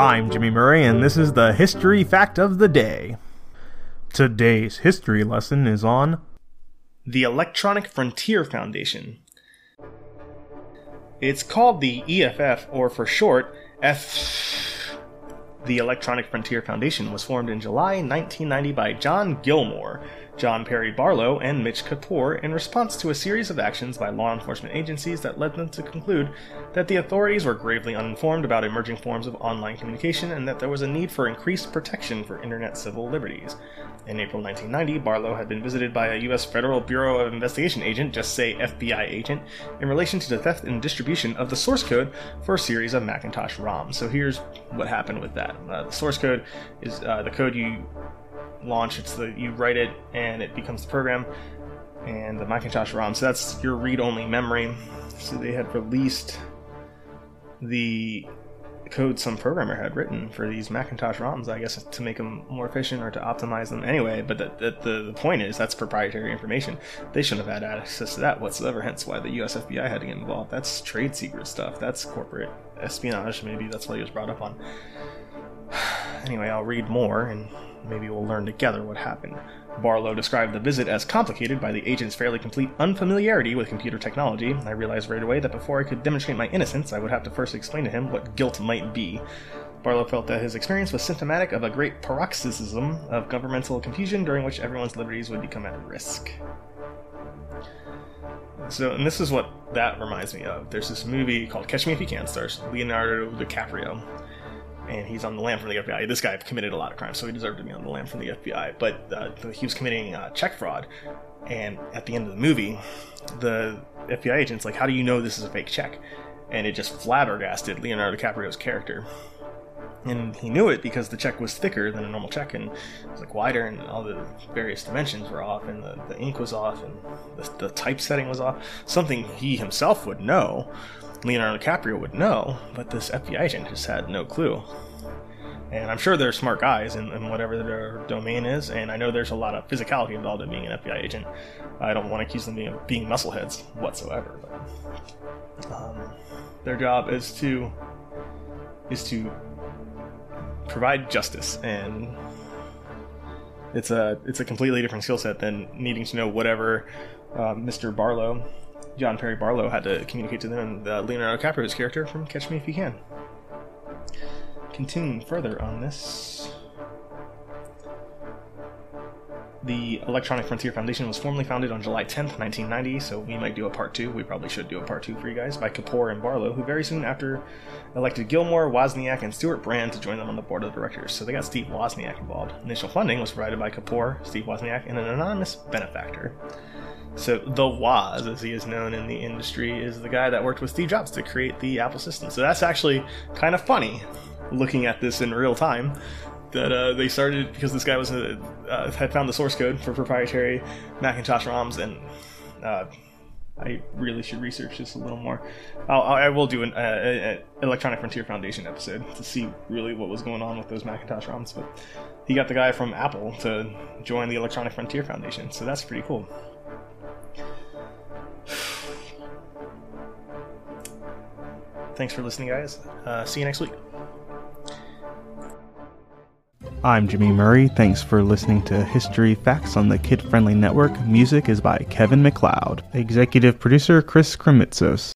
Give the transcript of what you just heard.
I'm Jimmy Murray, and this is the History Fact of the Day. Today's history lesson is on the Electronic Frontier Foundation. It's called the EFF, or for short, F. The Electronic Frontier Foundation was formed in July 1990 by John Gilmore, John Perry Barlow, and Mitch Kapor in response to a series of actions by law enforcement agencies that led them to conclude that the authorities were gravely uninformed about emerging forms of online communication and that there was a need for increased protection for internet civil liberties. In April 1990, Barlow had been visited by a U.S. Federal Bureau of Investigation agent, just say FBI agent, in relation to the theft and distribution of the source code for a series of Macintosh ROMs. So here's what happened with that. Uh, the source code is uh, the code you launch. It's the you write it and it becomes the program, and the Macintosh ROM. So that's your read-only memory. So they had released the code some programmer had written for these Macintosh ROMs, I guess, to make them more efficient or to optimize them anyway. But the, the, the, point is, that's proprietary information. They shouldn't have had access to that whatsoever, hence why the US FBI had to get involved. That's trade secret stuff. That's corporate espionage, maybe that's what he was brought up on. anyway, I'll read more and maybe we'll learn together what happened. Barlow described the visit as complicated by the agent's fairly complete unfamiliarity with computer technology. I realized right away that before I could demonstrate my innocence, I would have to first explain to him what guilt might be. Barlow felt that his experience was symptomatic of a great paroxysm of governmental confusion during which everyone's liberties would become at risk. So, and this is what that reminds me of. There's this movie called Catch Me If You Can, stars Leonardo DiCaprio and he's on the lam from the FBI. This guy committed a lot of crimes, so he deserved to be on the lam from the FBI. But uh, he was committing uh, check fraud, and at the end of the movie, the FBI agent's like, "How do you know this is a fake check?" And it just flabbergasted Leonardo DiCaprio's character. And he knew it because the check was thicker than a normal check, and it was like wider, and all the various dimensions were off, and the, the ink was off, and the, the typesetting was off. Something he himself would know Leonardo DiCaprio would know, but this FBI agent just had no clue. And I'm sure they're smart guys in, in, whatever their domain is, and I know there's a lot of physicality involved in being an FBI agent. I don't want to accuse them of being, muscleheads whatsoever, but um, their job is to is to provide justice, and it's a it's a completely different skill set than needing to know whatever uh, Mr. Barlow John Perry Barlow had to communicate to them, and uh, Leonardo DiCaprio's character from Catch Me If You Can. Continuing further on this, the Electronic Frontier Foundation was formally founded on July 10th, 1990, so we might do a part two. We probably should do a part two for you guys by Kapor and Barlow, who very soon after elected Gilmore, Wozniak, and Stewart Brand to join them on the board of directors. So they got Steve Wozniak involved. Initial funding was provided by Kapor, Steve Wozniak, and an anonymous benefactor. So the Woz, as he is known in the industry, is the guy that worked with Steve Jobs to create the Apple system. So that's actually kind of funny, looking at this in real time. That uh, they started because this guy was a, uh, had found the source code for proprietary Macintosh ROMs, and uh, I really should research this a little more. I'll, I will do an uh, Electronic Frontier Foundation episode to see really what was going on with those Macintosh ROMs. But he got the guy from Apple to join the Electronic Frontier Foundation, so that's pretty cool. Thanks for listening, guys. Uh, see you next week. I'm Jimmy Murray. Thanks for listening to History Facts on the Kid Friendly Network. Music is by Kevin MacLeod. Executive producer Chris Krimitsos.